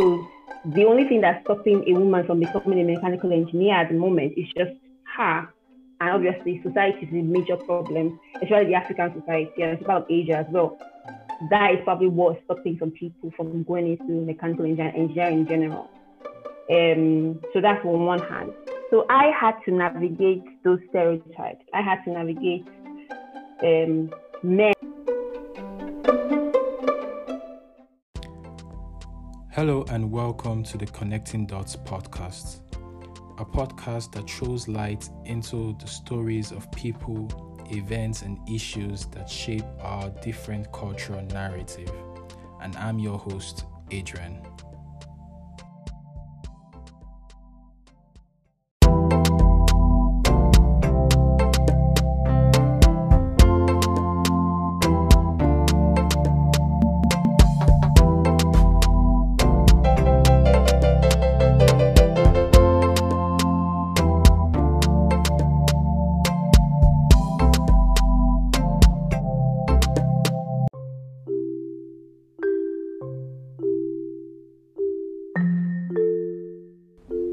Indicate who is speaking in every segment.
Speaker 1: So the only thing that's stopping a woman from becoming a mechanical engineer at the moment is just her. And obviously, society is a major problem, especially the African society and of Asia as well. That is probably what's stopping some people from going into mechanical engineering in general. Um, so that's on one hand. So I had to navigate those stereotypes. I had to navigate um, men.
Speaker 2: Hello, and welcome to the Connecting Dots podcast, a podcast that throws light into the stories of people, events, and issues that shape our different cultural narrative. And I'm your host, Adrian.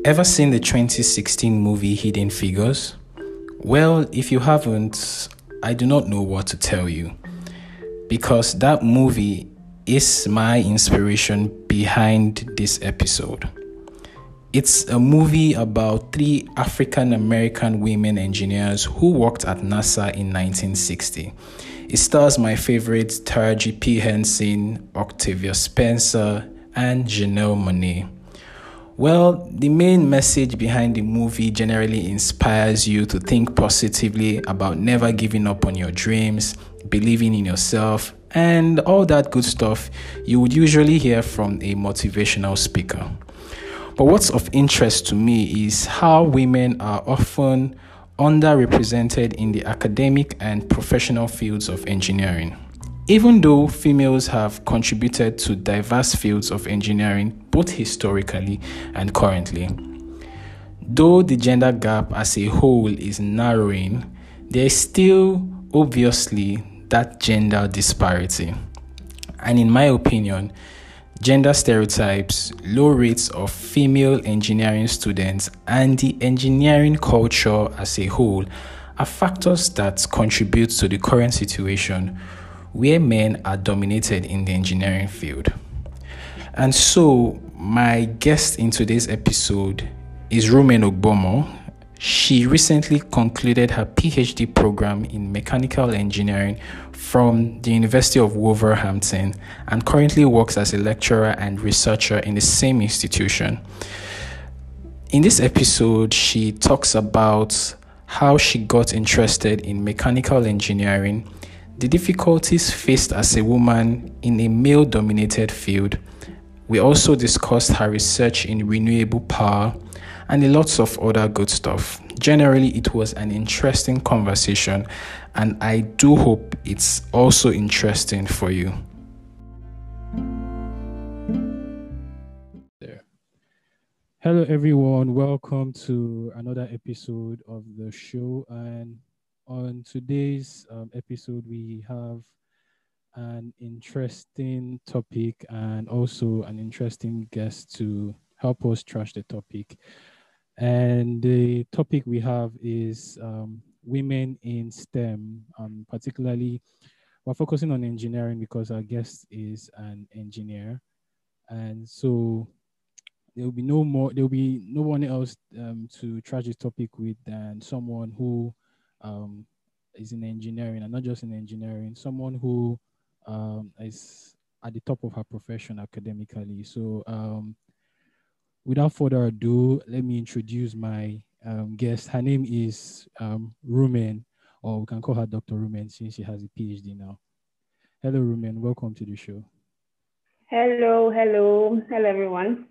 Speaker 2: Ever seen the 2016 movie Hidden Figures? Well, if you haven't, I do not know what to tell you. Because that movie is my inspiration behind this episode. It's a movie about three African American women engineers who worked at NASA in 1960. It stars my favorite Taraji P. Henson, Octavia Spencer, and Janelle Monáe. Well, the main message behind the movie generally inspires you to think positively about never giving up on your dreams, believing in yourself, and all that good stuff you would usually hear from a motivational speaker. But what's of interest to me is how women are often underrepresented in the academic and professional fields of engineering. Even though females have contributed to diverse fields of engineering both historically and currently, though the gender gap as a whole is narrowing, there is still obviously that gender disparity. And in my opinion, gender stereotypes, low rates of female engineering students, and the engineering culture as a whole are factors that contribute to the current situation where men are dominated in the engineering field. And so, my guest in today's episode is Rumen Ogbomo. She recently concluded her PhD program in mechanical engineering from the University of Wolverhampton and currently works as a lecturer and researcher in the same institution. In this episode, she talks about how she got interested in mechanical engineering the difficulties faced as a woman in a male dominated field. We also discussed her research in renewable power and lots of other good stuff. Generally, it was an interesting conversation, and I do hope it's also interesting for you. Hello, everyone. Welcome to another episode of the show. And on today's um, episode, we have an interesting topic and also an interesting guest to help us trash the topic. And the topic we have is um, women in STEM, um, particularly we're focusing on engineering because our guest is an engineer. And so there will be no more, there will be no one else um, to trash this topic with than someone who um, is in engineering and not just in engineering, someone who um, is at the top of her profession academically. So, um, without further ado, let me introduce my um, guest. Her name is um, Rumen, or we can call her Dr. Rumen since she has a PhD now. Hello, Rumen. Welcome to the show.
Speaker 1: Hello, hello, hello, everyone.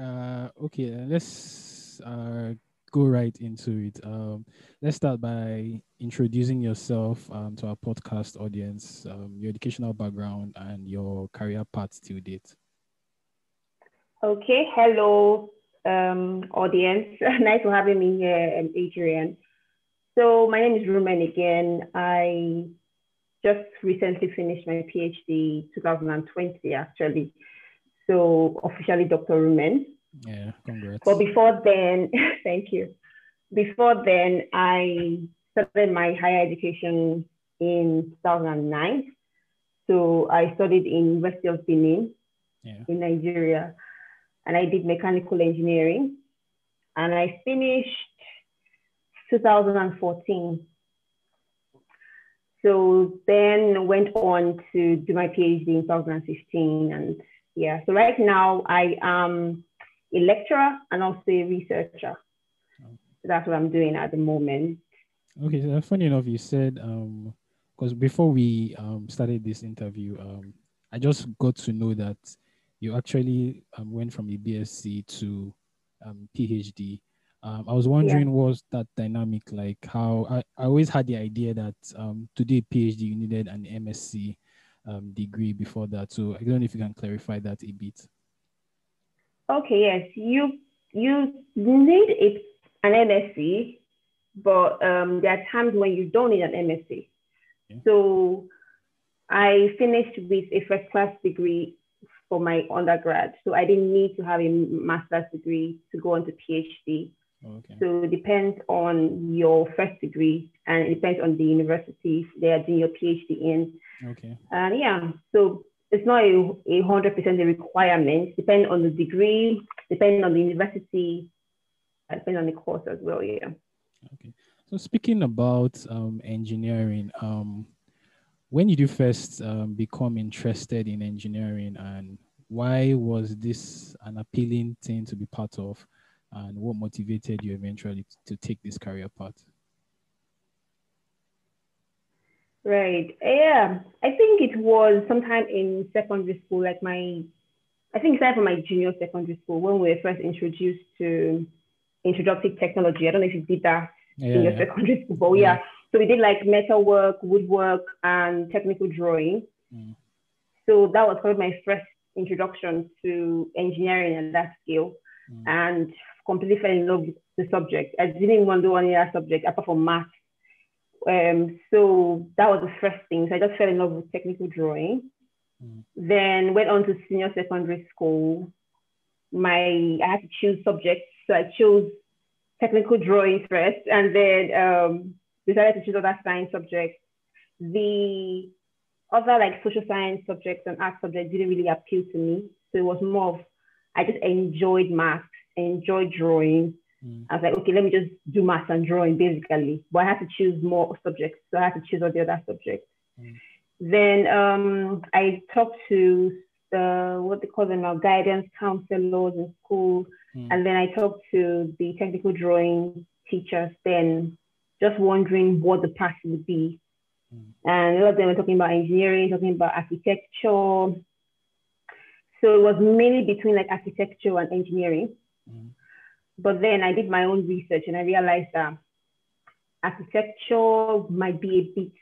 Speaker 2: Uh, okay, let's uh, go right into it. Um, let's start by introducing yourself um, to our podcast audience, um, your educational background, and your career path to date.
Speaker 1: Okay, hello, um, audience. nice for having me here, um, Adrian. So my name is Rumen again. I just recently finished my PhD 2020 actually. So officially Dr. Rumen.
Speaker 2: Yeah, congrats.
Speaker 1: But before then, thank you. Before then, I started my higher education in 2009. So I studied in University of Benin
Speaker 2: Yeah.
Speaker 1: in Nigeria, and I did mechanical engineering, and I finished 2014. So then went on to do my PhD in 2015, and yeah. So right now I am a lecturer and also a researcher. That's what I'm doing at the moment.
Speaker 2: Okay, so funny enough, you said um because before we um started this interview, um I just got to know that you actually um, went from a BSc to um PhD. Um, I was wondering was that dynamic like how I, I always had the idea that um to do a PhD you needed an MSc um degree before that. So I don't know if you can clarify that a bit.
Speaker 1: Okay, yes, you you need a, an MSc, but um, there are times when you don't need an MSc.
Speaker 2: Yeah.
Speaker 1: So I finished with a first class degree for my undergrad, so I didn't need to have a master's degree to go on to PhD.
Speaker 2: Okay.
Speaker 1: So it depends on your first degree, and it depends on the university they are doing your PhD in.
Speaker 2: Okay.
Speaker 1: And yeah, so it's not a, hundred percent a requirement. Depending on the degree, depending on the university, and depending on the course as well. Yeah.
Speaker 2: Okay. So speaking about um, engineering, um, when did you first um, become interested in engineering, and why was this an appealing thing to be part of, and what motivated you eventually to take this career path?
Speaker 1: Right. Yeah. I think it was sometime in secondary school, like my, I think it's from my junior secondary school when we were first introduced to introductory technology. I don't know if you did that
Speaker 2: Yeah,
Speaker 1: in your
Speaker 2: yeah.
Speaker 1: secondary school, but
Speaker 2: Yeah.
Speaker 1: yeah. So we did like metal work, woodwork, and technical drawing.
Speaker 2: Mm.
Speaker 1: So that was probably my first introduction to engineering at that scale,
Speaker 2: Mm.
Speaker 1: and completely fell in love with the subject. I didn't want to do any other subject apart from math. Um, so that was the first thing. So I just fell in love with technical drawing.
Speaker 2: Mm.
Speaker 1: Then went on to senior secondary school. My I had to choose subjects, so I chose technical drawing first, and then um, decided to choose other science subjects. The other like social science subjects and art subjects didn't really appeal to me. So it was more of I just enjoyed math, enjoyed drawing.
Speaker 2: Mm.
Speaker 1: I was like, okay, let me just do math and drawing basically. But I had to choose more subjects. So I had to choose all the other subjects.
Speaker 2: Mm.
Speaker 1: Then um, I talked to the, what they call them now, guidance counselors in school.
Speaker 2: Mm.
Speaker 1: And then I talked to the technical drawing teachers then, just wondering what the path would be.
Speaker 2: Mm.
Speaker 1: And a lot of them were talking about engineering, talking about architecture. So it was mainly between like architecture and engineering.
Speaker 2: Mm.
Speaker 1: But then I did my own research and I realized that architecture might be a bit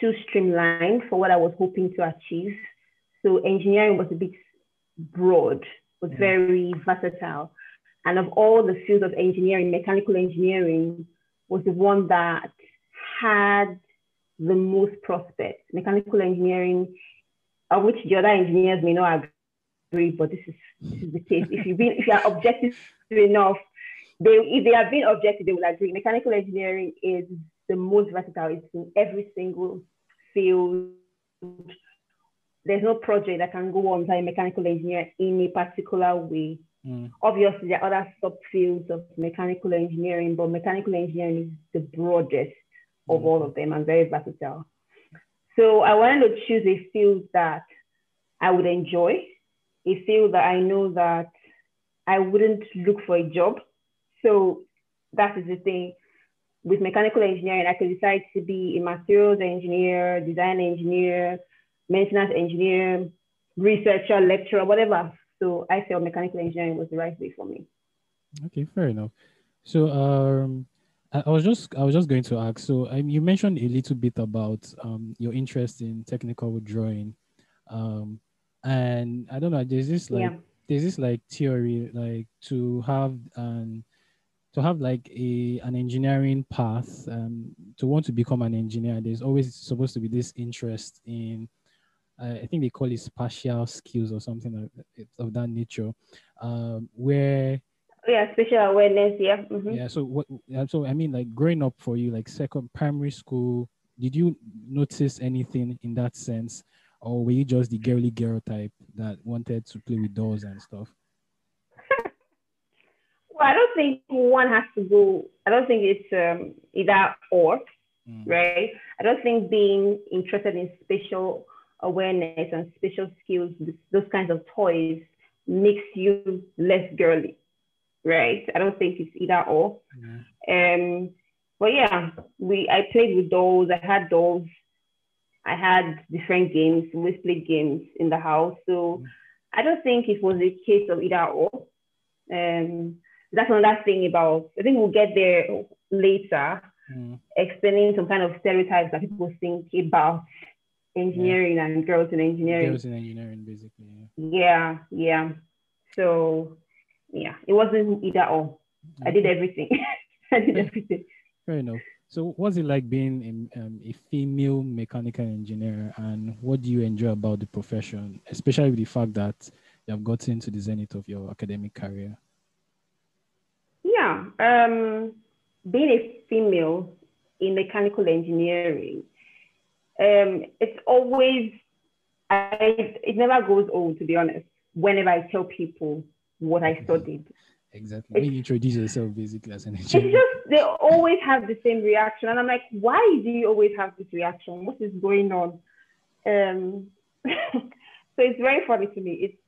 Speaker 1: too streamlined for what I was hoping to achieve. So engineering was a bit broad, was
Speaker 2: Mhm.
Speaker 1: very versatile. And of all the fields of engineering, mechanical engineering was the one that had the most prospects. Mechanical engineering, of which the other engineers may not agree, but this is, this is the case. If you be, if you are objective enough, they if they are being objective, they will agree. Mechanical engineering is the most versatile. It's in every single field. There's no project that can go on by a mechanical engineer in a particular way.
Speaker 2: Mm.
Speaker 1: Obviously, there are other subfields of mechanical engineering, but mechanical engineering is the broadest of all of them and very versatile. So I wanted to choose a field that I would enjoy, a field that I know that I wouldn't look for a job. So that is the thing. With mechanical engineering, I could decide to be a materials engineer, design engineer, maintenance engineer, researcher, lecturer, whatever. So I felt mechanical engineering was the right way for me.
Speaker 2: Okay, fair enough. So um, I, was just I was just going to ask. So um, you mentioned a little bit about um, your interest in technical drawing, um, and I don't know. There's this like
Speaker 1: yeah.
Speaker 2: there's this like theory like to have an to have like a an engineering path um, to want to become an engineer. There's always supposed to be this interest in I think they call it spatial skills or something of, of that nature, um, where
Speaker 1: yeah, spatial awareness, yeah. Mm-hmm.
Speaker 2: Yeah. So what? So I mean, like growing up for you, like second primary school, did you notice anything in that sense, or were you just the girly girl type that wanted to play with dolls and stuff?
Speaker 1: well, I don't think one has to go. I don't think it's um, either or, mm. right? I don't think being interested in spatial awareness and spatial skills, those kinds of toys, makes you less girly, right? I don't think it's either or. Mm. Um, but yeah, we I played with dolls. I had dolls. I had different games. We played games in the house. So mm. I don't think it was a case of either or. Um, that's another thing about. I think we'll get there later, mm. explaining some kind of stereotypes that people think about engineering yeah. and girls in engineering.
Speaker 2: Girls in engineering, basically.
Speaker 1: Yeah, yeah. yeah. So, yeah, it wasn't either or. Okay. I did everything. I did everything.
Speaker 2: Fair enough. So, what's it like being a, um, a female mechanical engineer, and what do you enjoy about the profession, especially with the fact that you have gotten to the zenith of your academic career?
Speaker 1: Yeah, um, being a female in mechanical engineering, um, it's always, I, it never goes old, to be honest, whenever I tell people what I studied.
Speaker 2: Exactly. When you introduce yourself basically as an
Speaker 1: engineer. It's just they always have the same reaction. And I'm like, why do you always have this reaction? What is going on? Um so it's very funny to me. It's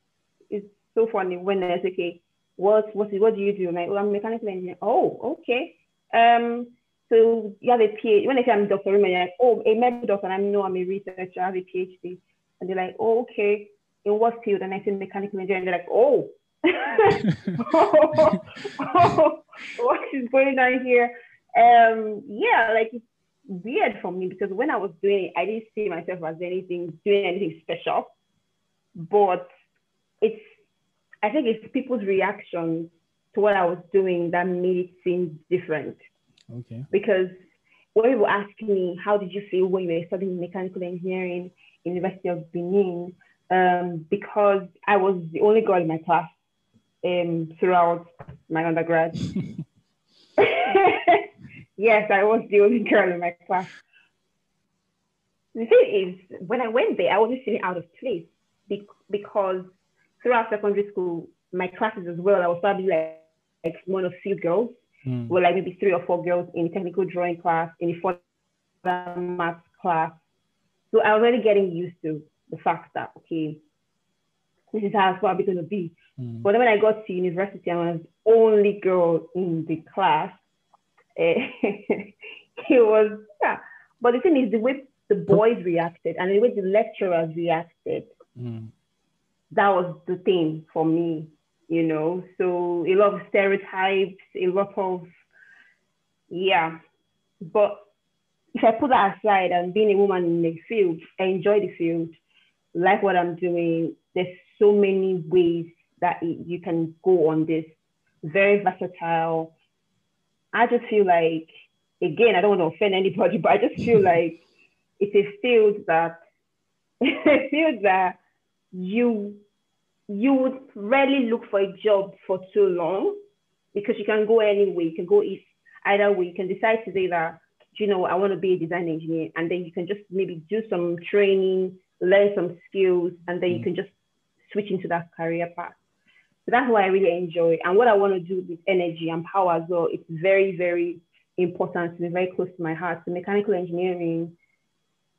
Speaker 1: it's so funny when they say, okay, what what what do you do? I'm like, oh, I'm a mechanical engineer. Oh, okay. Um so you have a PhD. When I say I'm Dr. Rumen, you're like, oh, a medical doctor. And I know I'm a researcher, I have a PhD. And they're like, oh, okay. In what field? And I say mechanical engineering. They're like, oh, oh, oh, what is going on here? Um, yeah, like it's weird for me because when I was doing it, I didn't see myself as anything doing anything special. But it's I think it's people's reactions to what I was doing that made it seem different.
Speaker 2: Okay.
Speaker 1: Because when people ask me, how did you feel when you were studying mechanical engineering, University of Benin? Um, because I was the only girl in my class um, throughout my undergrad. yes, I was the only girl in my class. The thing is, when I went there, I wasn't feeling out of place because throughout secondary school, my classes as well, I was probably like, like one of few girls. Mm. Well, like maybe three or four girls in technical drawing class, in the further math class. So I was already getting used to the fact that okay, this is how it's probably going to be. Mm. But then when I got to university, I was the only girl in the class. it was yeah. But the thing is, the way the boys reacted and the way the lecturers reacted, mm. that was the thing for me, you know. So a lot of stereotypes, a lot of yeah. But if I put that aside and being a woman in the field, I enjoy the field, like what I'm doing. There's so many ways that it, you can go on this. Very versatile. I just feel like, again, I don't want to offend anybody, but I just feel like it's a field that a field that you you would rarely look for a job for too long because you can go anyway. You can go either way. You can decide to say that, you know, I want to be a design engineer, and then you can just maybe do some training, learn some skills, and then you mm. can just switch into that career path. So that's what I really enjoy. And what I want to do with energy and power as well, it's very, very important to me, very close to my heart. So mechanical engineering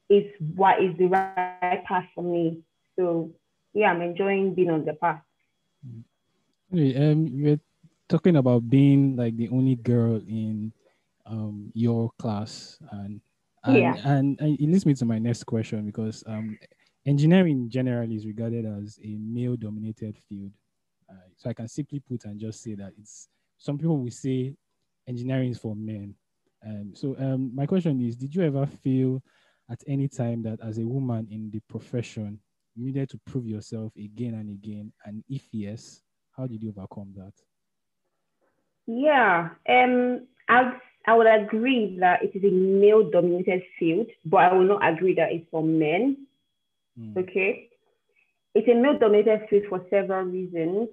Speaker 1: is what is the right path for me. So yeah, I'm enjoying being on the path.
Speaker 2: Um, you're talking about being like the only girl in um, your class and and, yeah. and, and it leads me to my next question because um, engineering generally is regarded as a male dominated field. Uh, so I can simply put and just say that it's some people will say engineering is for men. Um, so um, my question is, did you ever feel at any time that as a woman in the profession, you needed to prove yourself again and again? And if yes, how did you overcome that?
Speaker 1: Yeah, um, I I would agree that it is a male dominated field, but I will not agree that it's for men Mm. Okay. It's a male dominated field for several reasons.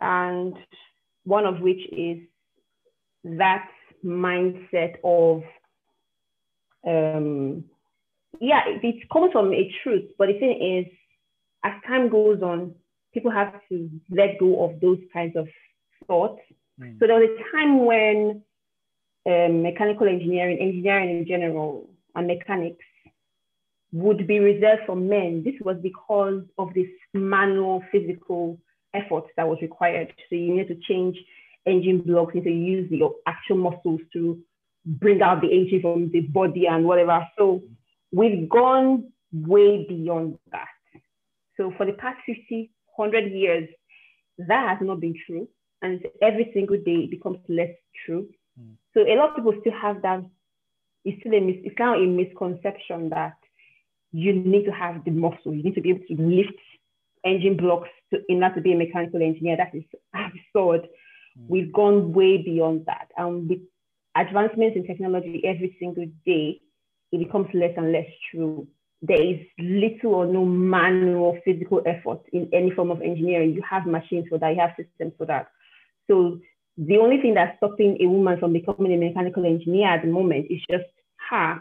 Speaker 1: And one of which is that mindset of, um, yeah, it, it comes from a truth, but the thing is, as time goes on, people have to let go of those kinds of thoughts. Mm. So there was a time when um, mechanical engineering, engineering in general, and mechanics would be reserved for men. This was because of this manual physical effort that was required. So you need to change engine blocks, you need to use your actual muscles to bring out the engine from the body and whatever. So we've gone way beyond that. So for the past 50, 100 years, that has not been true. And every single day it becomes less true. Mm. So a lot of people still have that. It's still a mis- it's kind of a misconception that you need to have the muscle. You need to be able to lift engine blocks to, in order to be a mechanical engineer. That is absurd. Mm. We've gone way beyond that. And with advancements in technology every single day, it becomes less and less true. There is little or no manual physical effort in any form of engineering. You have machines for that, you have systems for that. So the only thing that's stopping a woman from becoming a mechanical engineer at the moment is just her.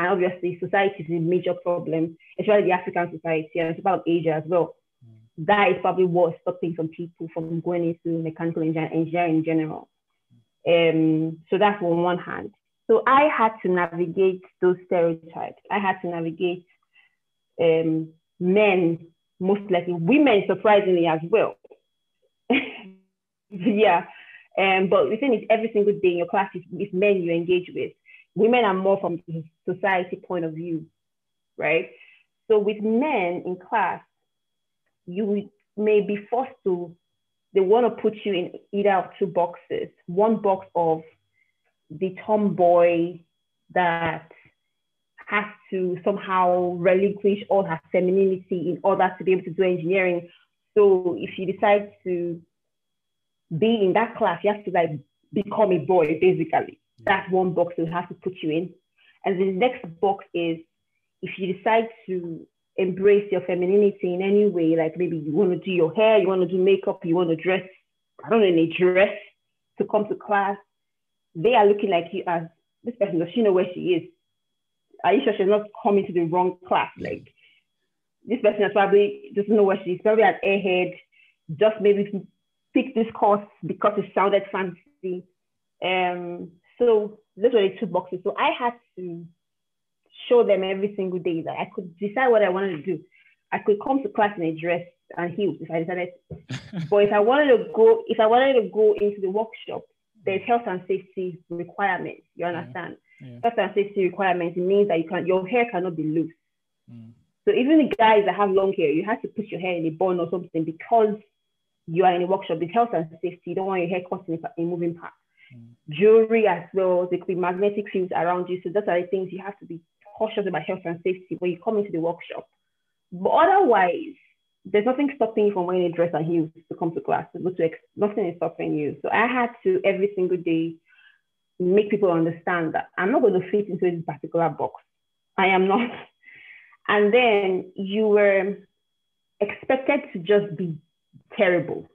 Speaker 1: And obviously, society is a major problem, especially the African society and it's about Asia as well. Mm. That is probably what's stopping some people from going into mechanical engineering in general. Um, so that's on one hand. So I had to navigate those stereotypes. I had to navigate um, men, most likely women, surprisingly as well. yeah, um, but the thing is, every single day in your class is, is men you engage with. Women are more from the society point of view, right? So with men in class, you may be forced to, they want to put you in either of two boxes. One box of the tomboy that has to somehow relinquish all her femininity in order to be able to do engineering. So if you decide to be in that class, you have to like become a boy, basically. That's one box they have to put you in. And the next box is if you decide to embrace your femininity in any way, like maybe you want to do your hair, you want to do makeup, you want to dress, I don't know, in a dress to come to class, they are looking like you as this person, does she know where she is? Are you sure she's not coming to the wrong class? Like this person is probably doesn't know where she is, probably an airhead, just maybe pick this course because it sounded fancy. Um, so those were the two boxes. So I had to show them every single day that I could decide what I wanted to do. I could come to class in a dress and heels if I decided. but if I wanted to go, if I wanted to go into the workshop, there's health and safety requirements. You understand? Yeah. Health and safety requirements it means that you can your hair cannot be loose. Mm. So even the guys that have long hair, you have to put your hair in a bun or something because you are in a workshop, it's health and safety. You don't want your hair caught in a moving part. Jewelry as well, there could be magnetic fields around you. So those are the things you have to be cautious about health and safety when you come into the workshop. But otherwise, there's nothing stopping you from wearing a dress and heels to come to class. To nothing is stopping you. So I had to every single day make people understand that I'm not going to fit into this particular box. I am not. And then you were expected to just be terrible.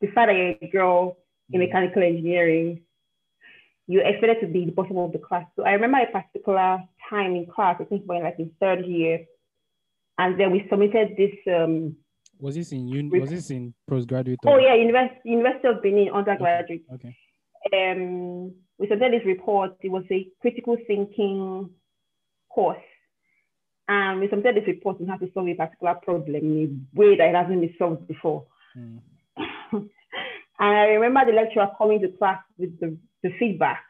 Speaker 1: The fact that you're a girl in mechanical engineering, you're expected to be the bottom of the class. So I remember a particular time in class, I think when like in third year, and then we submitted this. Um,
Speaker 3: was this in uni- was this in postgraduate?
Speaker 1: Oh yeah, University University of Benin undergraduate.
Speaker 3: Okay.
Speaker 1: okay. Um, we submitted this report. It was a critical thinking course and we submitted this report and had to solve a particular problem in a way that it hasn't been solved before. Mm. and I remember the lecturer coming to class with the, the feedback.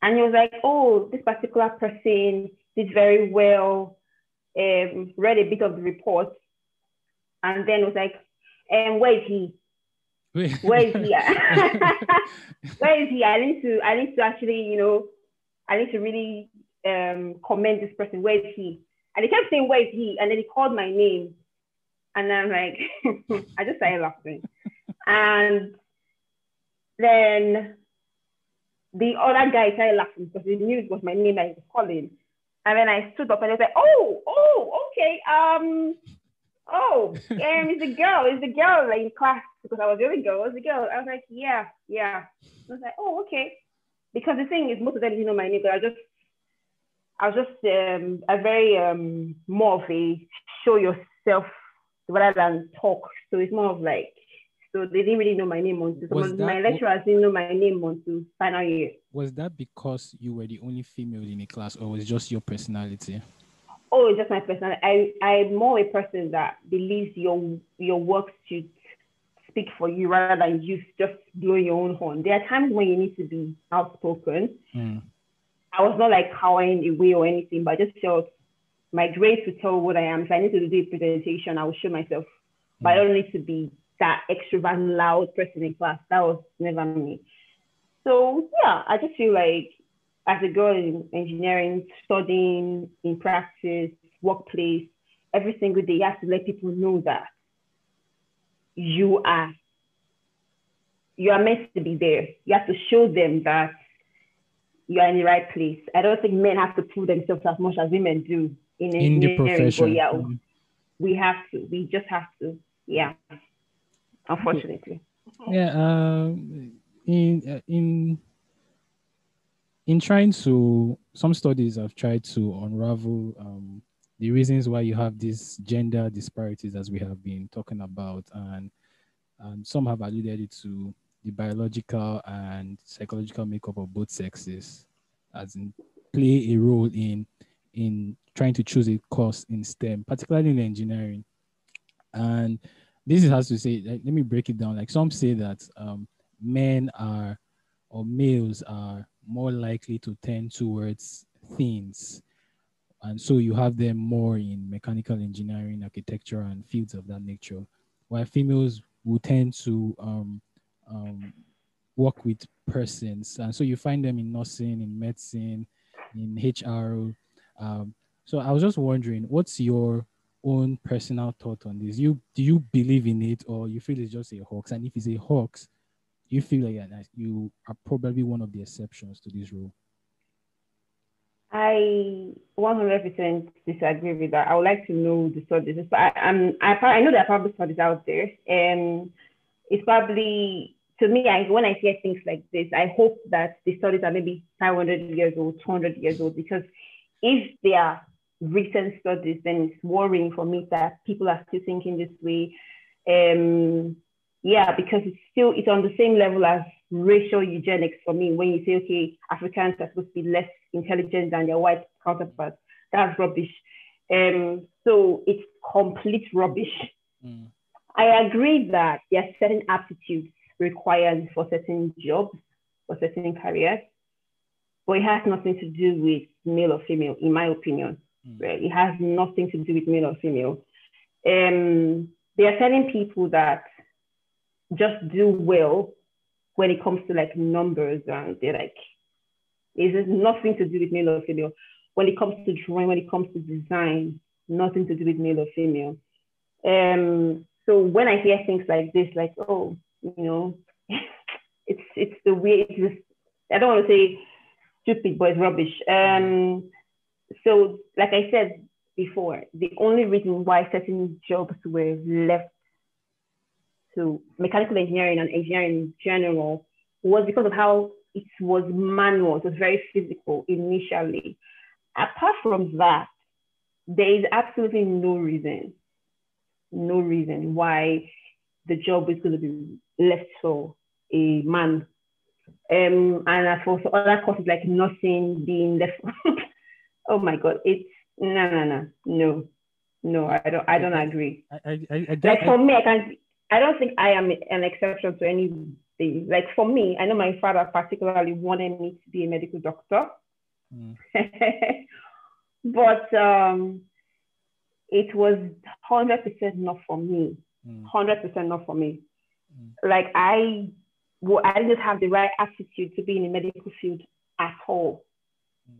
Speaker 1: And he was like, oh, this particular person did very well, um, read a bit of the report, and then was like, um, where is he? where is he? where is he? I need to, I need to actually, you know, I need to really um, commend this person. Where is he? And he kept saying, Where's he? And then he called my name. And I'm like, I just started laughing. and then the other guy started laughing because he knew it was my name that he was calling. And then I stood up and they said, "Oh, oh, okay. Um, oh, and it's a girl. It's a girl in class because I was the only girl. It was a girl. I was like, yeah, yeah. I was like, oh, okay. Because the thing is, most of them didn't know my name, but I just, I was just um, a very um, more of a show yourself rather than talk. So it's more of like, so they didn't really know my name until
Speaker 2: Was
Speaker 1: someone, my
Speaker 2: that-
Speaker 1: lecturers didn't know my name until final year.
Speaker 2: Was that because you were the only female in the class, or was it just your personality?
Speaker 1: oh, it's just my personality. I, I'm more a person that believes your your work should speak for you rather than you just blowing your own horn. There are times when you need to be outspoken.
Speaker 2: Mm.
Speaker 1: I was not like cowering away or anything, but I just felt my grace to tell what I am. If I need to do a presentation, I will show myself. But I don't need to be that extrovert, loud person in class. That was never me. So yeah, I just feel like as a girl in engineering, studying in practice, workplace, every single day, you have to let people know that you are you are meant to be there. You have to show them that you are in the right place. I don't think men have to prove themselves as much as women do in,
Speaker 2: In the
Speaker 1: engineering, but
Speaker 2: profession.
Speaker 1: yeah,
Speaker 2: Mm.
Speaker 1: we have to. We just have to. Yeah. Unfortunately.
Speaker 2: Yeah. Um, in uh, in in trying to, some studies have tried to unravel um, the reasons why you have these gender disparities, as we have been talking about, and and some have alluded it to the biological and psychological makeup of both sexes, as in play a role in in trying to choose a course in STEM, particularly in engineering. And this has to say, like, let me break it down. Like some say that um, men are or males are more likely to tend towards things. And so you have them more in mechanical engineering, architecture, and fields of that nature, while females will tend to um, um, work with persons. And so you find them in nursing, in medicine, in HR. Um, so I was just wondering, what's your own personal thought on this? You do you believe in it, or you feel it's just a hoax? And if it's a hoax, you feel like you are probably one of the exceptions to this rule.
Speaker 1: I 100% disagree with that. I would like to know the studies. I, I'm, I, I know there are probably studies out there, and it's probably to me. I, when I hear things like this, I hope that the studies are maybe 500 years old, 200 years old, because if they are recent studies, then it's worrying for me that people are still thinking this way. Um, yeah, because it's still it's on the same level as racial eugenics for me. When you say, okay, Africans are supposed to be less intelligent than their white counterparts, that's rubbish. Um, so it's complete rubbish.
Speaker 2: Mm.
Speaker 1: I agree that there are certain aptitudes required for certain jobs, for certain careers, but it has nothing to do with male or female, in my opinion.
Speaker 2: Mm.
Speaker 1: It has nothing to do with male or female. Um, there are telling people that just do well when it comes to like numbers and they're like, it has nothing to do with male or female. When it comes to drawing, when it comes to design, nothing to do with male or female. Um, so when I hear things like this, like, oh, you know, it's it's the way it's just, I don't want to say stupid, but it's rubbish. Um, so like I said before, the only reason why certain jobs were left to mechanical engineering and engineering in general was because of how it was manual, it was very physical initially. Apart from that, there is absolutely no reason, no reason why the job is going to be left for a man. Um, and as for other courses like nursing being left, oh my God, it's no, no, no, no, no. I don't, I don't agree.
Speaker 2: I, I, I, I,
Speaker 1: Like
Speaker 2: I-
Speaker 1: for me, I can't. I don't think I am an exception to anything. Like for me, I know my father particularly wanted me to be a medical doctor,
Speaker 2: Mm.
Speaker 1: but um, it was hundred percent not for me.
Speaker 2: Mm.
Speaker 1: Hundred percent not for me.
Speaker 2: Mm.
Speaker 1: Like I, well, I didn't have the right attitude to be in the medical field at all.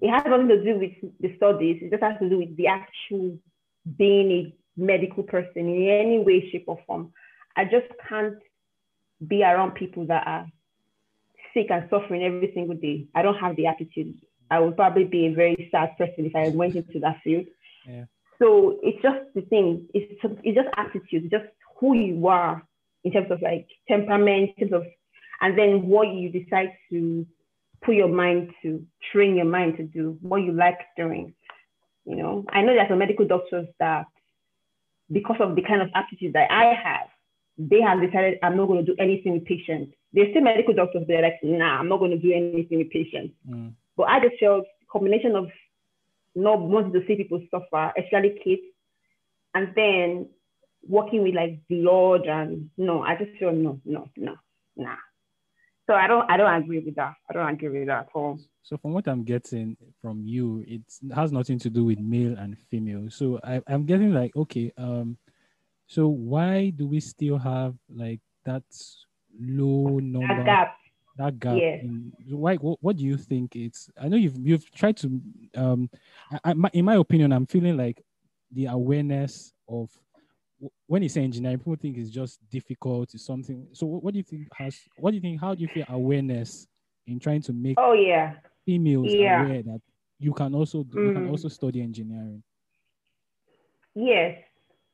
Speaker 1: It has nothing to do with the studies. It just has to do with the actual being a medical person in any way, shape, or form. I just can't be around people that are sick and suffering every single day. I don't have the attitude I would probably be a very sad person if I went into that field.
Speaker 3: Yeah.
Speaker 1: So it's just the thing. It's it's just attitude, just who you are in terms of like temperament, in terms of, and then what you decide to put your mind to, train your mind to do, what you like doing. You know, I know there's some medical doctors that, because of the kind of aptitude that I have, they have decided I'm not going to do anything with patients. They're still medical doctors, they're like, nah, I'm not going to do anything with patients. Mm. But I just felt combination of not wanting to see people suffer, especially kids, and then working with like blood and no, I just feel no, no, no, nah. So I don't I don't agree with that. I don't agree with that at all.
Speaker 3: So from what I'm getting from you, it has nothing to do with male and female. So I, I'm getting like, okay, um, so why do we still have like that low number?
Speaker 1: That gap.
Speaker 3: That gap. Yes. In, why? What, what do you think? It's. I know you've you've tried to. Um, I, I, in my opinion, I'm feeling like the awareness of when you say engineering, people think it's just difficult. It's something. So what do you think has? What do you think? How do you feel awareness in trying to make?
Speaker 1: Oh yeah.
Speaker 3: Females yeah. aware that you can also do, mm. you can mm. also study engineering.
Speaker 1: Yes.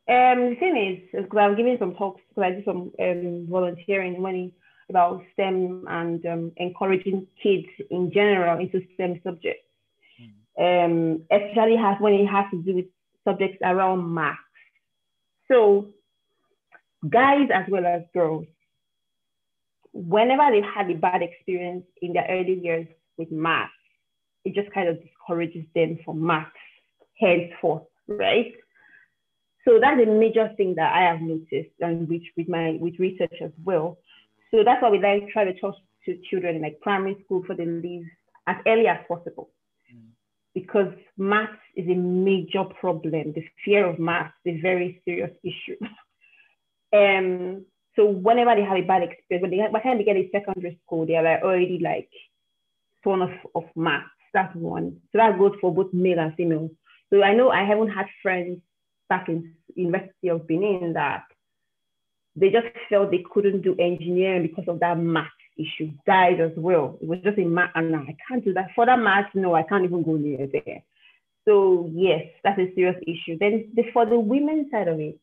Speaker 1: Um, the thing is, because I'm giving some talks, because I do some um, volunteering money about STEM and um, encouraging kids in general into STEM subjects. Mm. Um, especially has when it has to do with subjects around math so, guys as well as girls, whenever they've had a bad experience in their early years with math, it just kind of discourages them from math henceforth, right? So that's a major thing that I have noticed and which with my with research as well. So that's why we like try to talk to children in like primary school for them leave as early as possible because math is a major problem. The fear of math is a very serious issue. um, so whenever they have a bad experience, when they by the time they get a secondary school, they are like already like ton of, of math. That's one. So that goes for both male and female. So I know I haven't had friends back in University of Benin that they just felt they couldn't do engineering because of that math issue died as well. It was just a math, and I can't do that. For that math, no, I can't even go near there. So yes, that's a serious issue. Then the, for the women side of it,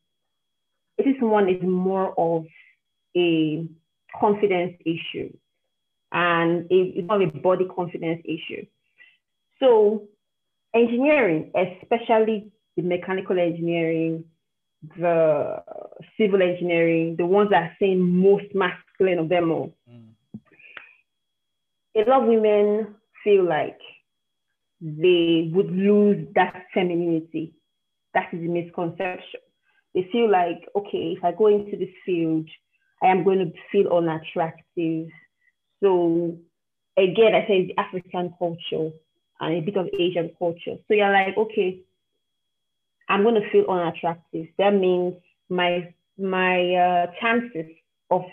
Speaker 1: it is one is more of a confidence issue, and it's not a body confidence issue. So engineering, especially the mechanical engineering, the civil engineering, the ones that are saying most masculine of them all. Mm a lot of women feel like they would lose that femininity. That is a misconception. They feel like, okay, if I go into this field, I am going to feel unattractive. So again, I say it's African culture and a bit of Asian culture. So you're like, okay, I'm going to feel unattractive. That means my my uh, chances of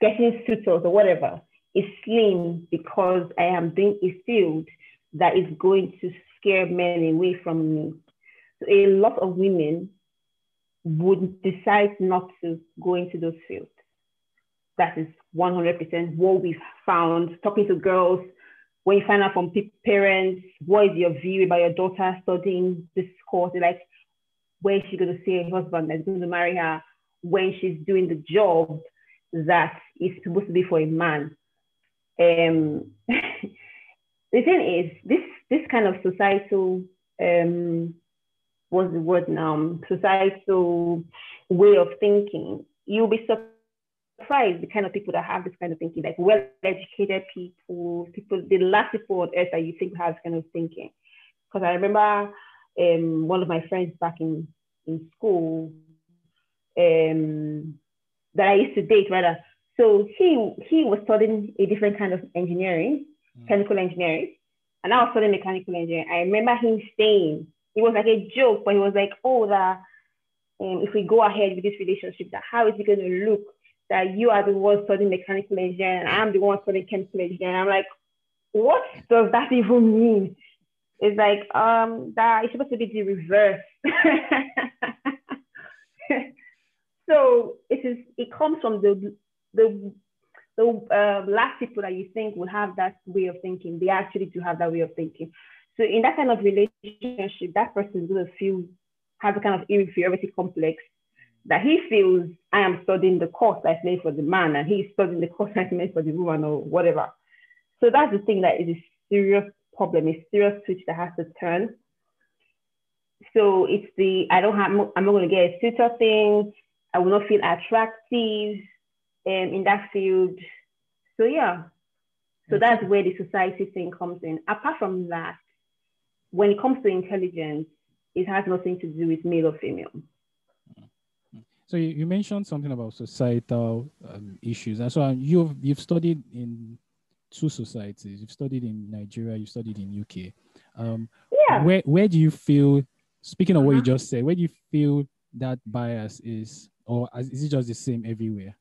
Speaker 1: getting suitors or whatever is slim because I am doing a field that is going to scare men away from me. So a lot of women would decide not to go into those fields. That is 100% what we've found talking to girls. When you find out from parents, what is your view about your daughter studying this course? They're like, where is she going to see her husband that's going to marry her when she's doing the job that is supposed to be for a man? Um, the thing is, this this kind of societal um, what's the word now? Societal way of thinking. You'll be surprised the kind of people that have this kind of thinking, like well-educated people, people, the last people on earth that you think have kind of thinking. Because I remember um, one of my friends back in in school um, that I used to date rather so he he was studying a different kind of engineering, mm. chemical engineering, and I was studying mechanical engineering. I remember him saying it was like a joke, but he was like, "Oh, that um, if we go ahead with this relationship, that how is it going to look? That you are the one studying mechanical engineering, and I'm the one studying chemical engineering." I'm like, "What does that even mean?" It's like um that it's supposed to be the reverse. so it is it comes from the the the uh, last people that you think will have that way of thinking, they actually do have that way of thinking. So in that kind of relationship, that person is going to feel has a kind of inferiority complex that he feels I am studying the course that's made for the man and he's studying the course that's made for the woman or whatever. So that's the thing that is a serious problem, a serious switch that has to turn. So it's the I don't have I'm not going to get a suitor thing. I will not feel attractive um, in that field. So yeah, so that's where the society thing comes in. Apart from that, when it comes to intelligence, it has nothing to do with male or female.
Speaker 3: So you, you mentioned something about societal um, issues, and so um, you've you've studied in two societies. You've studied in Nigeria. You studied in UK. Um,
Speaker 1: yeah.
Speaker 3: Where where do you feel? Speaking of what you uh-huh. just said, where do you feel that bias is, or is it just the same everywhere?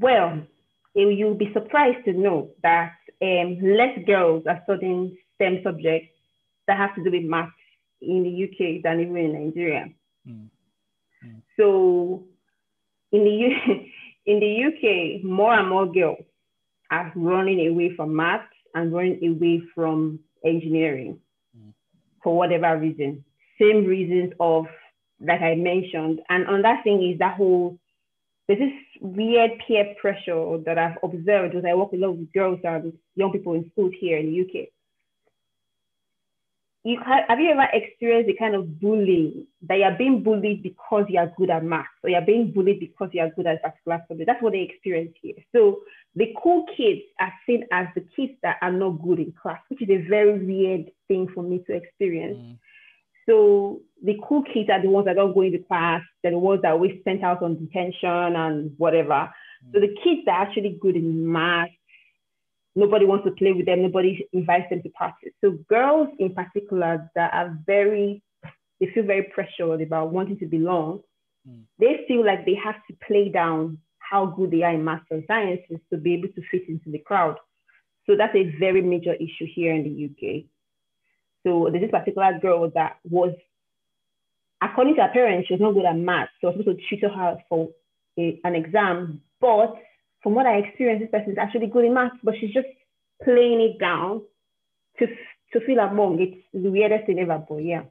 Speaker 1: Well, you'll be surprised to know that um, less girls are studying STEM subjects that have to do with math in the UK than even in Nigeria. Mm. Mm. So in the U- in the UK, more and more girls are running away from math and running away from engineering mm. for whatever reason. Same reasons of like I mentioned. And another thing is that whole there's this weird peer pressure that I've observed because I work with a lot of girls and young people in schools here in the UK. You have you ever experienced the kind of bullying that you're being bullied because you are good at math or you're being bullied because you are good at a particular subject? That's what they experience here. So the cool kids are seen as the kids that are not good in class, which is a very weird thing for me to experience. Mm. So the cool kids are the ones that don't go into class. They're the ones that we sent out on detention and whatever. So the kids that are actually good in math, nobody wants to play with them. Nobody invites them to parties. So girls in particular that are very, they feel very pressured about wanting to belong. Mm. They feel like they have to play down how good they are in math and sciences to be able to fit into the crowd. So that's a very major issue here in the UK. So there's this particular girl that was, according to her parents, she was not good at math. So I was supposed to tutor her for a, an exam. But from what I experienced, this person is actually good in math, but she's just playing it down to to feel among. It's the weirdest thing ever, but yeah.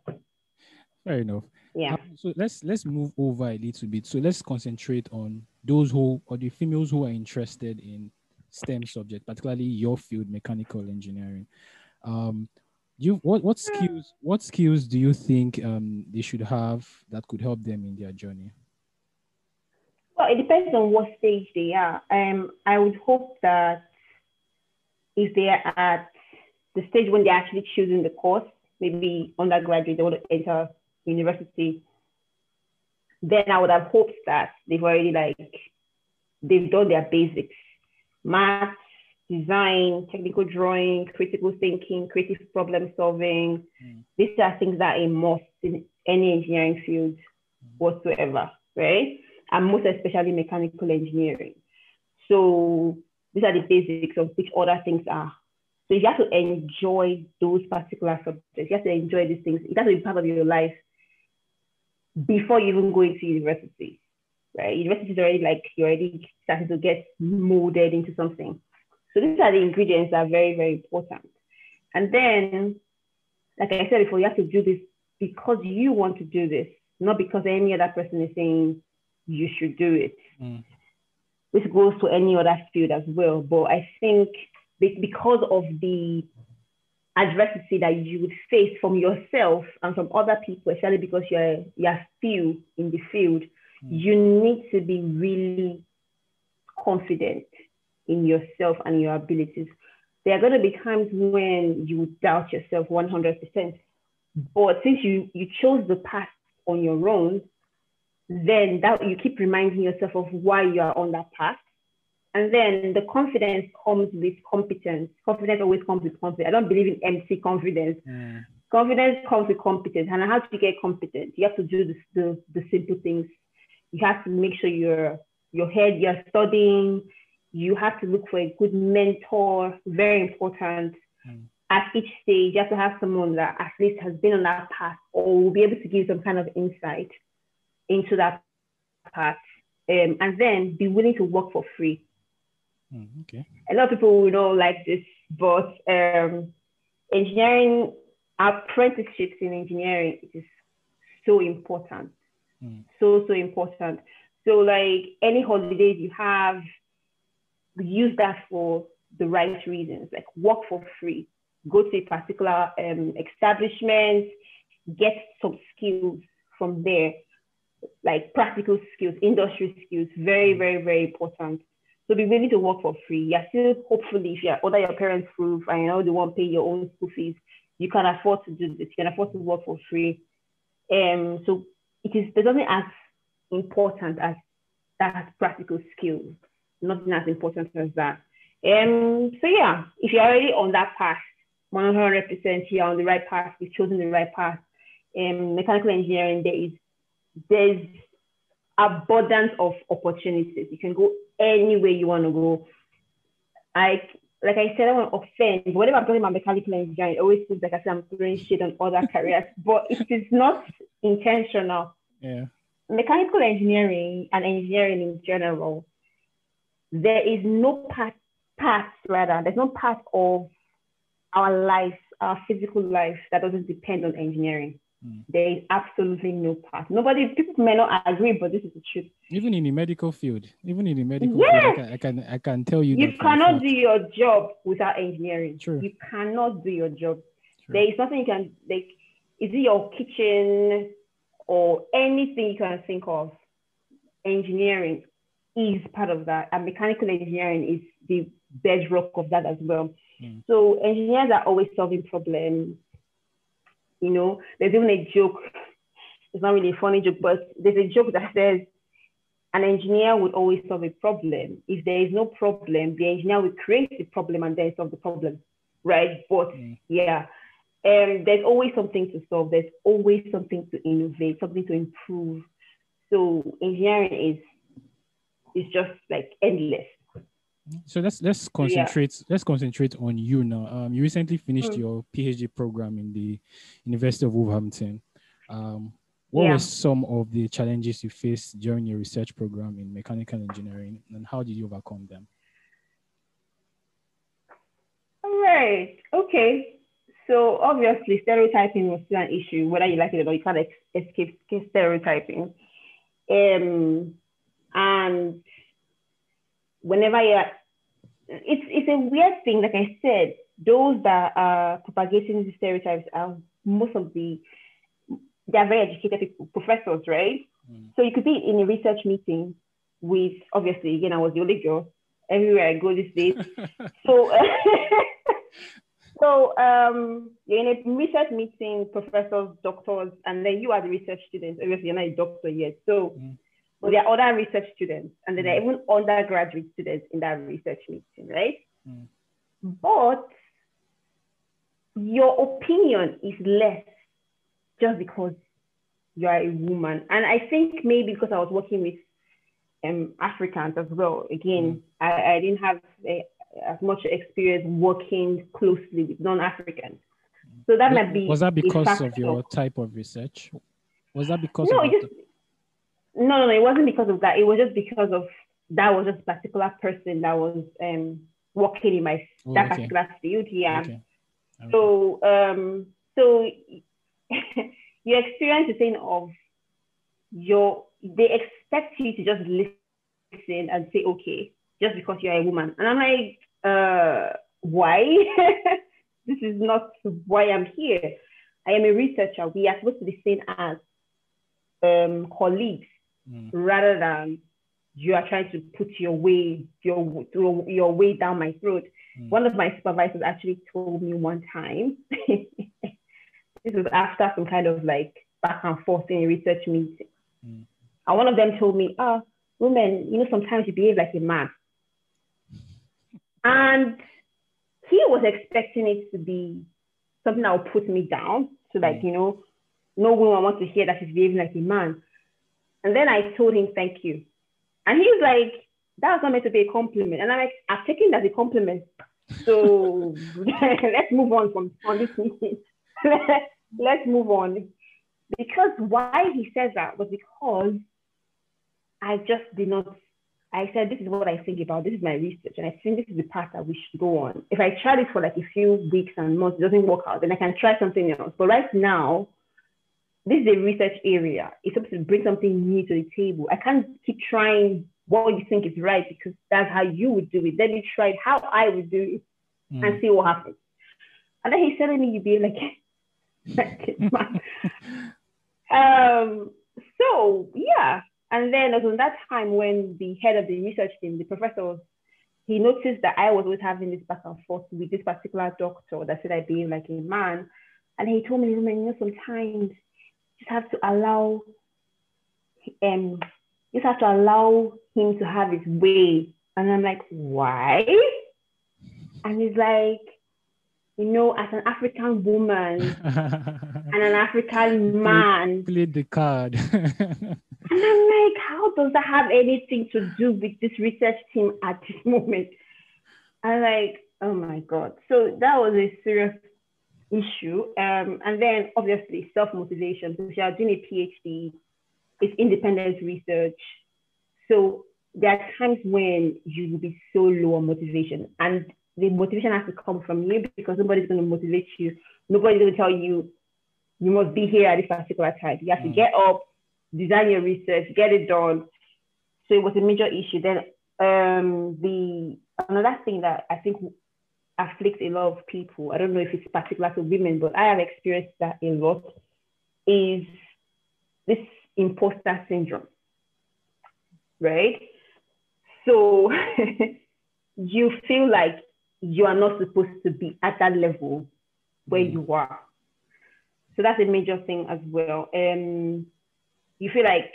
Speaker 3: Fair enough.
Speaker 1: Yeah. Um,
Speaker 3: so let's let's move over a little bit. So let's concentrate on those who or the females who are interested in STEM subject, particularly your field, mechanical engineering. Um, you what what skills what skills do you think um, they should have that could help them in their journey?
Speaker 1: Well, it depends on what stage they are. Um, I would hope that if they are at the stage when they're actually choosing the course, maybe undergraduate, they want to enter university, then I would have hoped that they've already like they've done their basics, math, design, technical drawing, critical thinking, creative problem solving. Mm. These are things that are a must in any engineering field mm. whatsoever, right? And most especially mechanical engineering. So these are the basics of which other things are. So you have to enjoy those particular subjects. You have to enjoy these things. It has to be part of your life before you even go into university, right? University is already like you're already starting to get molded into something. So these are the ingredients that are very, very important. And then, like I said before, you have to do this because you want to do this, not because any other person is saying you should do it. Mm. This goes to any other field as well. But I think because of the adversity that you would face from yourself and from other people, especially because you're you're still in the field, mm. you need to be really confident in yourself and your abilities. There are going to be times when you doubt yourself 100%. But since you, you chose the path on your own, then that you keep reminding yourself of why you are on that path. And then the confidence comes with competence. Confidence always comes with confidence. I don't believe in empty confidence. Mm. Confidence comes with competence. And how do you get competent? You have to do the, the, the simple things. You have to make sure you're your head, you're studying, you have to look for a good mentor, very important. Mm. At each stage, you have to have someone that at least has been on that path or will be able to give some kind of insight into that path. um, and then be willing to work for free.
Speaker 3: Mm, okay.
Speaker 1: A lot of people will not like this, but um, engineering apprenticeships in engineering is so important,
Speaker 3: Mm.
Speaker 1: so so important. So like any holidays you have, use that for the right reasons. Like work for free, go to a particular um, establishment, get some skills from there, like practical skills, industry skills. Very very very important. So be willing to work for free. You're still hopefully if you're under your parents' roof and you know they won't pay your own school fees, you can afford to do this. You can afford to work for free. Um, so it is it doesn't as important as that practical skills. Nothing as important as that. Um, so yeah, if you're already on that path, 100% you're on the right path, you've chosen the right path. Um, mechanical engineering, there is there's abundance of opportunities. You can go anywhere you want to go. I like I said, I want to offend. But whenever I'm talking about mechanical engineering, it always seems like I said I'm throwing shit on other careers, but it is not intentional.
Speaker 3: Yeah.
Speaker 1: Mechanical engineering and engineering in general, there is no part, part rather, there's no part of our life, our physical life that doesn't depend on engineering.
Speaker 3: Mm.
Speaker 1: There is absolutely no part. Nobody, people may not agree, but this is the truth.
Speaker 3: Even in the medical field, even in the medical
Speaker 1: Yes.
Speaker 3: field, I can, I can I can tell you
Speaker 1: You cannot do your job without engineering.
Speaker 3: True.
Speaker 1: You cannot do your job.
Speaker 3: True.
Speaker 1: There is nothing you can like. Is it your kitchen or anything you can think of? Engineering is part of that, and mechanical engineering is the bedrock of that as well.
Speaker 3: Mm.
Speaker 1: So engineers are always solving problems. You know, there's even a joke. It's not really a funny joke, but there's a joke that says an engineer would always solve a problem. If there is no problem, the engineer will create the problem and then solve the problem, right? But
Speaker 3: Mm.
Speaker 1: yeah, um, there's always something to solve. There's always something to innovate, something to improve. So engineering is is just like endless.
Speaker 3: So let's let's concentrate let's concentrate on you now. Um, you recently finished
Speaker 1: Mm.
Speaker 3: your PhD program in the University of Wolverhampton. Um, what
Speaker 1: Yeah.
Speaker 3: were some of the challenges you faced during your research program in mechanical engineering, and how did you overcome them?
Speaker 1: All right. Okay. So obviously, stereotyping was still an issue, whether you like it or not. You can't escape escape stereotyping. Um, and whenever you're, it's it's a weird thing. Like I said, those that are propagating the stereotypes are most of the they are very educated people, professors, right?
Speaker 3: Mm.
Speaker 1: So you could be in a research meeting with obviously again I was the only girl everywhere I go these days. So, so um, you're in a research meeting, professors, doctors, and then you are the research students. Obviously, you're not a doctor yet. So,
Speaker 3: Mm.
Speaker 1: Well, there are other research students, and then there are even undergraduate students in that research meeting, right?
Speaker 3: Mm.
Speaker 1: But your opinion is less just because you are a woman. And I think maybe because I was working with um, Africans as well. Again, I, I didn't have a, as much experience working closely with non-Africans. So that might be
Speaker 3: was that because of your type of research? Was that because
Speaker 1: no,
Speaker 3: of
Speaker 1: it
Speaker 3: the-
Speaker 1: just no, no, no. It wasn't because of that. It was just because of that was just particular person that was um working in my
Speaker 3: Oh,
Speaker 1: that
Speaker 3: okay.
Speaker 1: particular field. Yeah.
Speaker 3: Okay. Okay.
Speaker 1: So um so your experience is saying of your they expect you to just listen and say okay just because you're a woman and I'm like uh why this is not why I'm here I am a researcher we are supposed to be seen as um colleagues
Speaker 3: Mm.
Speaker 1: rather than you are trying to put your way your your, your way down my throat.
Speaker 3: Mm.
Speaker 1: One of my supervisors actually told me one time. this was after some kind of like back and forth in a research meeting.
Speaker 3: Mm.
Speaker 1: And one of them told me, "Ah, women, you know, sometimes you behave like a man." And he was expecting it to be something that would put me down. So like,
Speaker 3: Mm.
Speaker 1: you know, no woman wants to hear that she's behaving like a man. And then I told him, thank you. And he was like, that was not meant to be a compliment. And I'm like, I've taken it as a compliment. So let's move on from on this meeting. let's move on. Because why he says that was because I just did not. I said, this is what I think about. This is my research, and I think this is the path that we should go on. If I try this for like a few weeks and months, it doesn't work out, then I can try something else. But right now, this is a research area. It's supposed to bring something new to the table. I can't keep trying what you think is right because that's how you would do it. Let me try how I would do it mm. and see what happens. And then he's telling me you'd be like, um, so yeah. And then it was that time when the head of the research team, the professor, he noticed that I was always having this back and forth with this particular doctor that said I behave like a man. And he told me, you know, sometimes just have to allow um just have to allow him to have his way. And I'm like, why? And he's like, you know, as an African woman and an African man.
Speaker 3: Played the card.
Speaker 1: and I'm like, how does that have anything to do with this research team at this moment? I'm like, oh my God. So that was a serious issue. Um, and then obviously self-motivation, because you are doing a PhD, it's independent research. So there are times when you will be so low on motivation and the motivation has to come from you because nobody's going to motivate you. Nobody's going to tell you you must be here at this particular time. You have mm. to get up, design your research, get it done. So it was a major issue. Then um, the another thing that I think afflicts a lot of people, I don't know if it's particular to women, but I have experienced that a lot, is this imposter syndrome, right? So you feel like you are not supposed to be at that level where mm. you are. So that's a major thing as well. Um, you feel like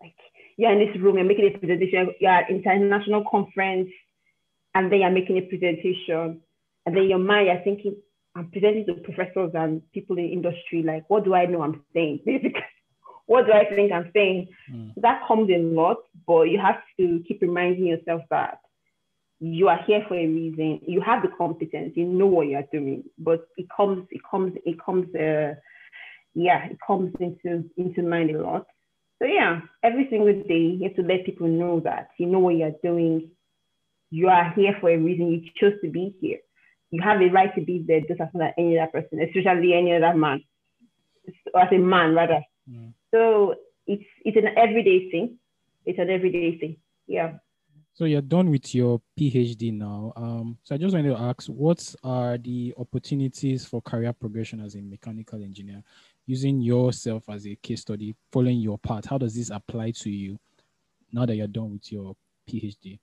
Speaker 1: like you're in this room, you're making a presentation, you're at international conference, and then you're making a presentation, and then your mind you're thinking, I'm presenting to professors and people in industry, like, what do I know I'm saying? Basically, what do I think I'm saying? Mm. That comes a lot, but you have to keep reminding yourself that you are here for a reason. You have the competence. You know what you're doing, but it comes, it comes, it comes. Uh, yeah, it comes into into mind a lot. So yeah, every single day you have to let people know that you know what you're doing. You are here for a reason. You chose to be here. You have a right to be there just as much as any other person, especially any other man, or as a man rather. Mm. So it's it's an everyday thing. It's an everyday thing. Yeah.
Speaker 3: So you're done with your PhD now. Um, so I just wanted to ask, what are the opportunities for career progression as a mechanical engineer? Using yourself as a case study, following your path, how does this apply to you now that you're done with your PhD?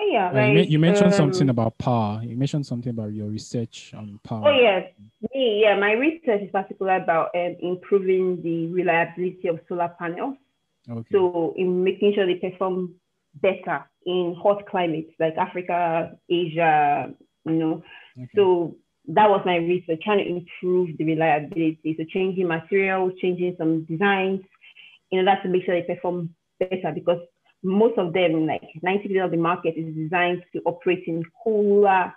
Speaker 1: Oh yeah,
Speaker 3: uh, you, you, mentioned um, something about power. You mentioned something about your research on power.
Speaker 1: Oh yes, me yeah. My research is particularly about um, improving the reliability of solar panels. Okay. So in making sure they perform better in hot climates like Africa, Asia, you know. Okay. So that was my research, trying to improve the reliability. So changing materials, changing some designs in order to make sure they perform better because most of them, like 90% of the market is designed to operate in cooler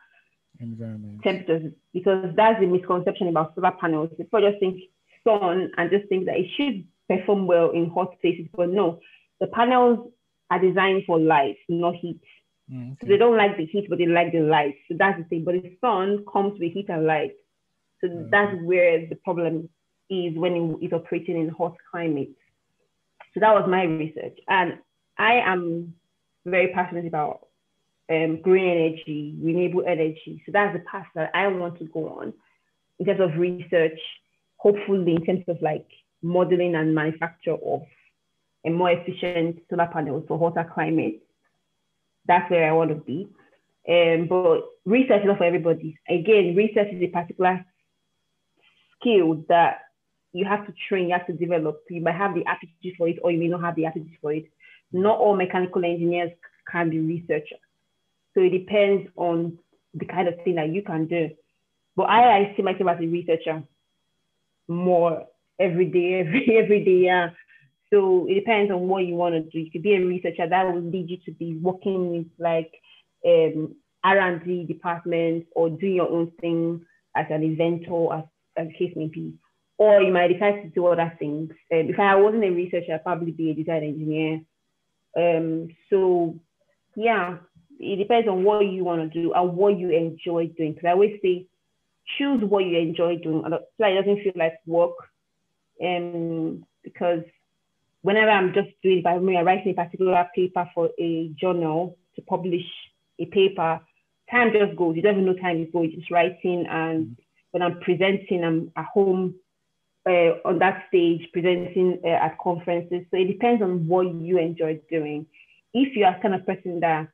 Speaker 1: environment temperatures because that's the misconception about solar panels. People just think sun and just think that it should perform well in hot places, but no, the panels are designed for light, not heat. Mm, okay. So they don't like the heat, but they like the light. So that's the thing. But the sun comes with heat and light. So okay. that's where the problem is when it's operating in hot climates. So that was my research. And I am very passionate about um, green energy, renewable energy. So that's the path that I want to go on in terms of research, hopefully in terms of like modeling and manufacture of a more efficient solar panels for hotter climates. That's where I want to be. Um, but research is not for everybody. Again, research is a particular skill that you have to train, you have to develop. You might have the aptitude for it, or you may not have the aptitude for it. Not all mechanical engineers can be researchers. So it depends on the kind of thing that you can do. But I, I see myself as a researcher more every day, every every day. Yeah. So it depends on what you want to do. You could be a researcher that will lead you to be working with like um, R&D department or doing your own thing as an inventor, as, as case may be. or you might decide to do other things. Um, if I wasn't a researcher, I'd probably be a design engineer. Um, so yeah, it depends on what you want to do and what you enjoy doing. Because I always say, choose what you enjoy doing, so it doesn't feel like work. Um, because whenever I'm just doing, if I'm writing a particular paper for a journal to publish a paper, time just goes. You don't even know time is going. Just writing, and when I'm presenting, I'm at home uh, on that stage, presenting uh, at conferences. So it depends on what you enjoy doing. If you are kind of person that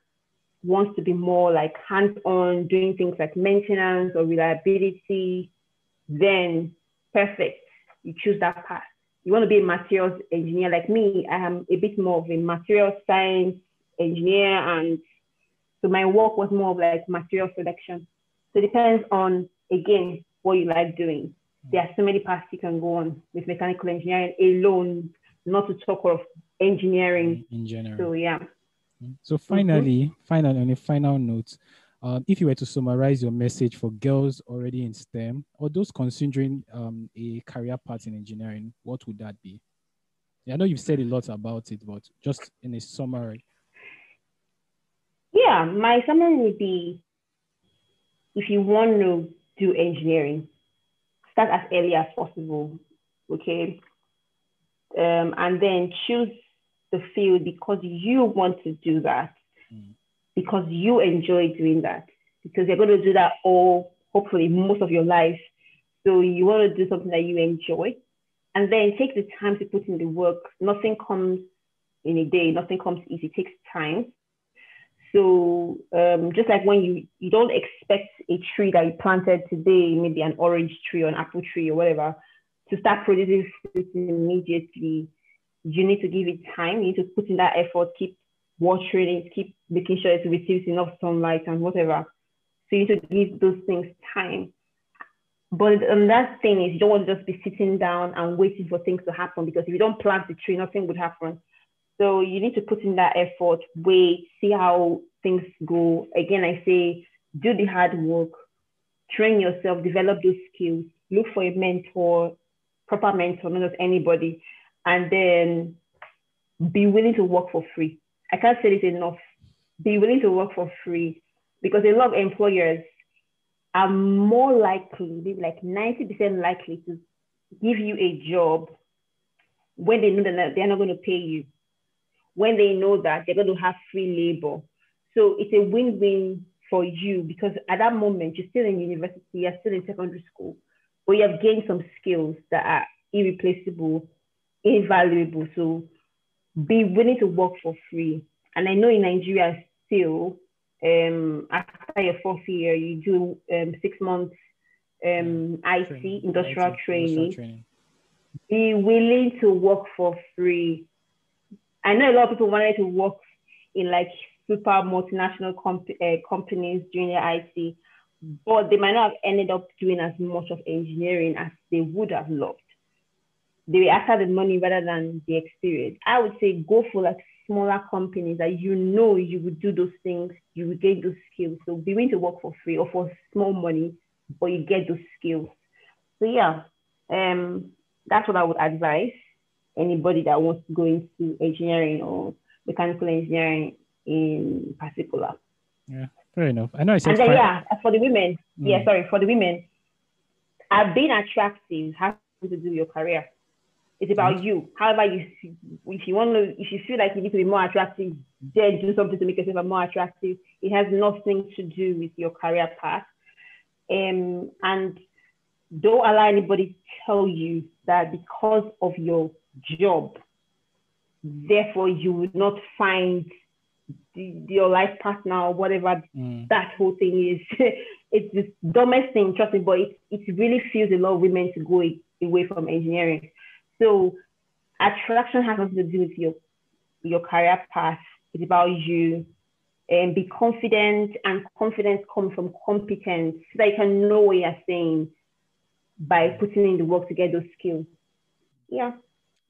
Speaker 1: wants to be more like hands-on, doing things like maintenance or reliability, then perfect. You choose that path. You want to be a materials engineer like me. I am a bit more of a material science engineer, and so my work was more of like material selection. So it depends on again what you like doing. There are so many paths you can go on with mechanical engineering alone, not to talk of engineering.
Speaker 3: In general.
Speaker 1: So yeah.
Speaker 3: So finally, mm-hmm. finally, on a final note, um, if you were to summarize your message for girls already in STEM or those considering um, a career path in engineering, what would that be? Yeah, I know you've said a lot about it, but just in a summary.
Speaker 1: Yeah, my summary would be if you want to do engineering, start as early as possible, okay? Um, and then choose the field because you want to do that, mm. because you enjoy doing that, because you're going to do that all, hopefully, most of your life. So you want to do something that you enjoy, and then take the time to put in the work. Nothing comes in a day, nothing comes easy, it takes time. So um, just like when you you don't expect a tree that you planted today, maybe an orange tree or an apple tree or whatever, to start producing fruit immediately you need to give it time. You need to put in that effort, keep watering it, keep making sure it receives enough sunlight and whatever. So you need to give those things time. But um, that thing is you don't want to just be sitting down and waiting for things to happen because if you don't plant the tree, nothing would happen. So you need to put in that effort, wait, see how things go. Again, I say do the hard work, train yourself, develop those skills, look for a mentor, proper mentor, not just anybody and then be willing to work for free. I can't say this enough. Be willing to work for free because a lot of employers are more likely, maybe like 90% likely to give you a job when they know that they're not going to pay you, when they know that they're going to have free labor. So it's a win-win for you because at that moment you're still in university, you're still in secondary school, but you have gained some skills that are irreplaceable invaluable. So be willing to work for free. And I know in Nigeria still, um, after your fourth year, you do um, six months um, IT, training. industrial IT, training. Industrial training. Be willing to work for free. I know a lot of people wanted to work in like super multinational comp- uh, companies during their IT, but they might not have ended up doing as much of engineering as they would have loved they were after the money rather than the experience. I would say go for like smaller companies that you know you would do those things, you would get those skills. So be willing to work for free or for small money, but you get those skills. So yeah, um, that's what I would advise anybody that wants to go into engineering or mechanical engineering in particular.
Speaker 3: Yeah, fair enough. I know I said.
Speaker 1: And then, yeah, for the women, mm. yeah, sorry, for the women, uh, being attractive has to do with your career. It's about mm-hmm. you. However, you if you want to, if you feel like you need to be more attractive, then do something to make yourself more attractive. It has nothing to do with your career path. Um, and don't allow anybody to tell you that because of your job, therefore you would not find the, your life partner or whatever mm. that whole thing is. it's the dumbest thing, trust me, but it, it really feels a lot of women to go away from engineering so attraction has nothing to do with your your career path. It's about you. And be confident, and confidence comes from competence, so that you can know what you're saying by putting in the work to get those skills. Yeah,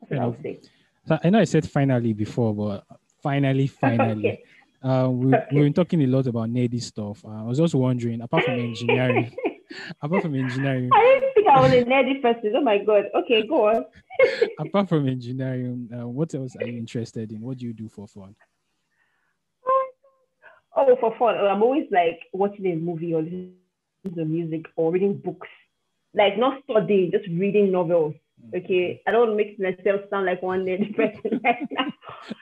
Speaker 1: that's what I say.
Speaker 3: So I know I said finally before, but finally, finally. okay. Uh, we, okay. we've been talking a lot about nerdy stuff. Uh, I was just wondering, apart from engineering, apart from engineering,
Speaker 1: I didn't think think I was a nerdy person. Oh my god. Okay, go on.
Speaker 3: Apart from engineering, uh, what else are you interested in? What do you do for fun?
Speaker 1: Oh, for fun. I'm always like watching a movie or listening to music or reading books. Like not studying, just reading novels. Okay. I don't make myself sound like one nerdy person right now.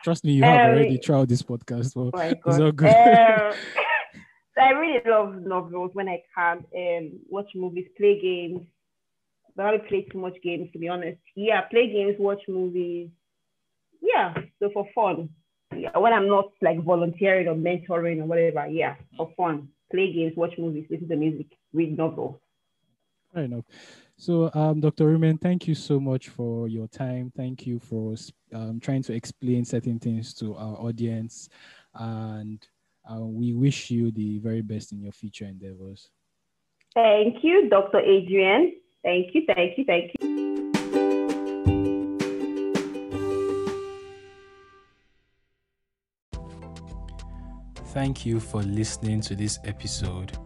Speaker 3: Trust me, you have
Speaker 1: Um,
Speaker 3: already tried this podcast. Well,
Speaker 1: Oh my
Speaker 3: it's
Speaker 1: god.
Speaker 3: all good.
Speaker 1: Um, I really love novels when I can. Um, watch movies, play games. But I don't play too much games to be honest. Yeah, play games, watch movies. Yeah, so for fun. Yeah, when I'm not like volunteering or mentoring or whatever. Yeah, for fun. Play games, watch movies, listen to music, read novels.
Speaker 3: Fair enough. So, um, Dr. Rumen, thank you so much for your time. Thank you for um, trying to explain certain things to our audience. And uh, we wish you the very best in your future endeavors.
Speaker 1: Thank you, Dr. Adrian. Thank you, thank you, thank you.
Speaker 2: Thank you for listening to this episode.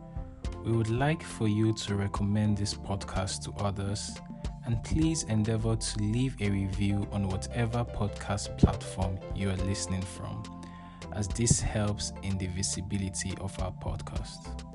Speaker 2: We would like for you to recommend this podcast to others and please endeavor to leave a review on whatever podcast platform you are listening from, as this helps in the visibility of our podcast.